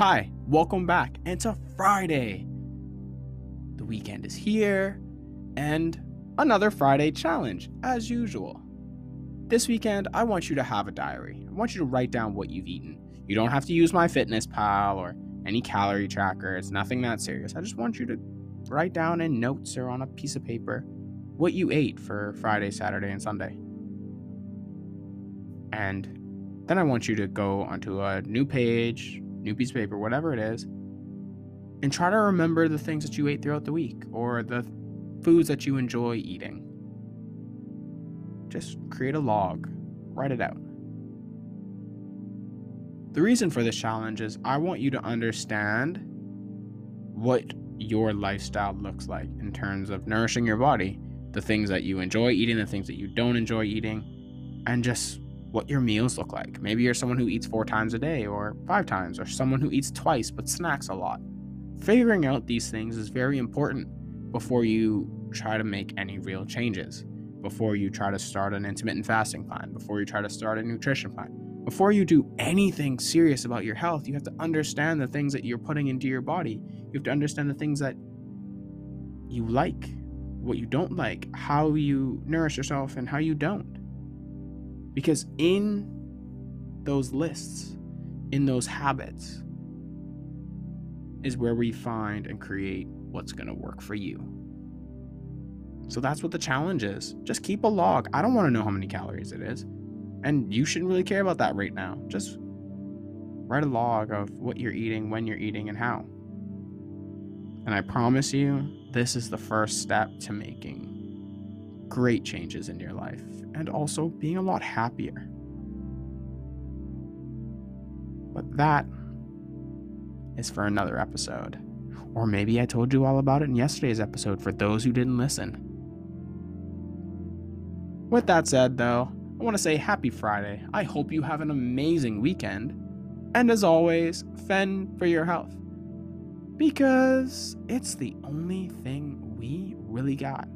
Hi, welcome back. It's a Friday. The weekend is here, and another Friday challenge, as usual. This weekend, I want you to have a diary. I want you to write down what you've eaten. You don't have to use MyFitnessPal or any calorie tracker. It's nothing that serious. I just want you to write down in notes or on a piece of paper what you ate for Friday, Saturday, and Sunday. And then I want you to go onto a new page, new piece of paper, whatever it is, and try to remember the things that you ate throughout the week or the foods that you enjoy eating. Just create a log, write it out. The reason for this challenge is I want you to understand what your lifestyle looks like in terms of nourishing your body, the things that you enjoy eating, the things that you don't enjoy eating, and just what your meals look like. Maybe you're someone who eats four times a day or five times, or someone who eats twice but snacks a lot. Figuring out these things is very important before you try to make any real changes, before you try to start an intermittent fasting plan, before you try to start a nutrition plan. Before you do anything serious about your health, you have to understand the things that you're putting into your body. You have to understand the things that you like, what you don't like, how you nourish yourself, and how you don't. Because in those lists, in those habits, is where we find and create what's going to work for you. So that's what the challenge is. Just keep a log. I don't want to know how many calories it is. And you shouldn't really care about that right now. Just write a log of what you're eating, when you're eating, and how. And I promise you, this is the first step to making great changes in your life and also being a lot happier. But that is for another episode. Or maybe I told you all about it in yesterday's episode for those who didn't listen. With that said, though, I want to say happy Friday. I hope you have an amazing weekend. And as always, fend for your health. Because it's the only thing we really got.